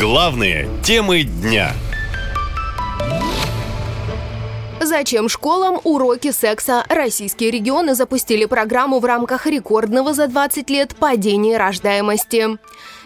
Главные темы дня. Зачем школам уроки секса? Российские регионы запустили программу в рамках рекордного за 20 лет падения рождаемости.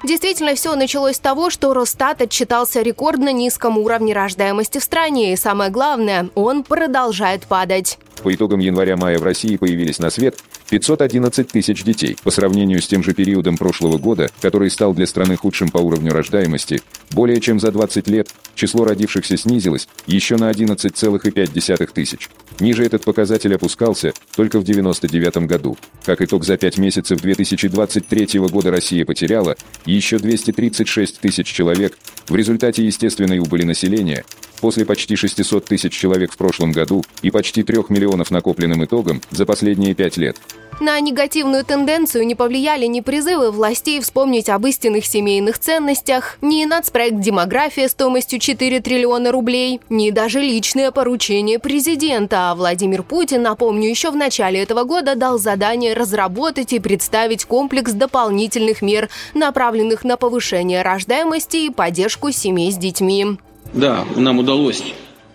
Действительно, все началось с того, что Росстат отчитался рекордно низком уровне рождаемости в стране, и самое главное, он продолжает падать. По итогам января-мая в России появились на свет 511 тысяч детей. По сравнению с тем же периодом прошлого года, который стал для страны худшим по уровню рождаемости, более чем за 20 лет число родившихся снизилось еще на 11,5 тысяч. Ниже этот показатель опускался только в 1999 году. Как итог, за 5 месяцев 2023 года Россия потеряла еще 236 тысяч человек в результате естественной убыли населения, после почти 600 тысяч человек в прошлом году и почти 3 миллионов накопленным итогом за последние 5 лет. На негативную тенденцию не повлияли ни призывы властей вспомнить об истинных семейных ценностях, ни нацпроект «Демография» стоимостью 4 триллиона рублей, ни даже личное поручение президента. А Владимир Путин, напомню, еще в начале этого года дал задание разработать и представить комплекс дополнительных мер, направленных на повышение рождаемости и поддержку семей с детьми. Да, нам удалось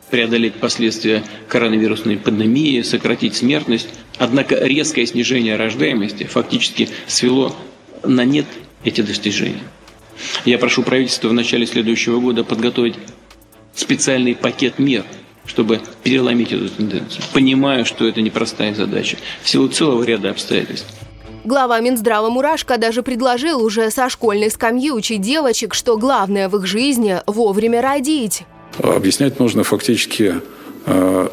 преодолеть последствия коронавирусной пандемии, сократить смертность. Однако резкое снижение рождаемости фактически свело на нет эти достижения. Я прошу правительство в начале следующего года подготовить специальный пакет мер, чтобы переломить эту тенденцию. Понимаю, что это непростая задача в силу целого ряда обстоятельств. Глава Минздрава Мурашко даже предложил уже со школьной скамьи учить девочек, что главное в их жизни – вовремя родить. Объяснять нужно фактически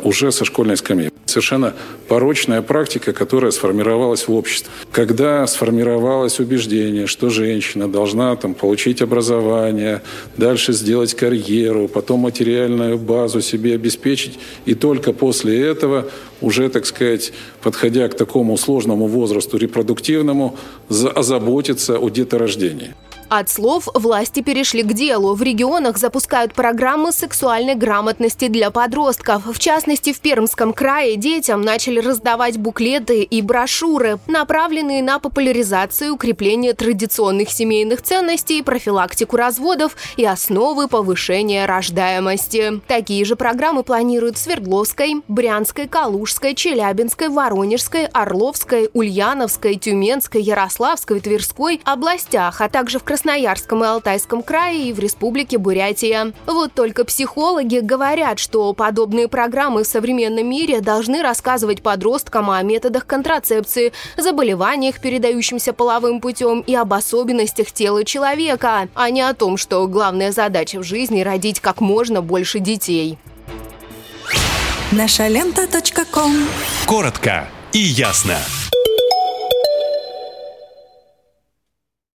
уже со школьной скамьи. Совершенно порочная практика, которая сформировалась в обществе. Когда сформировалось убеждение, что женщина должна там, получить образование, дальше сделать карьеру, потом материальную базу себе обеспечить, и только после этого уже, так сказать, подходя к такому сложному возрасту репродуктивному, озаботиться о деторождении. От слов власти перешли к делу. В регионах запускают программы сексуальной грамотности для подростков. В частности, в Пермском крае детям начали раздавать буклеты и брошюры, направленные на популяризацию и укрепление традиционных семейных ценностей, профилактику разводов и основы повышения рождаемости. Такие же программы планируют в Свердловской, Брянской, Калужской, Челябинской, Воронежской, Орловской, Ульяновской, Тюменской, Ярославской, Тверской областях, а также в Красноярской Красноярском и Алтайском крае и в Республике Бурятия. Вот только психологи говорят, что подобные программы в современном мире должны рассказывать подросткам о методах контрацепции, заболеваниях, передающимся половым путем и об особенностях тела человека, а не о том, что главная задача в жизни – родить как можно больше детей. Наша лента. Коротко и ясно.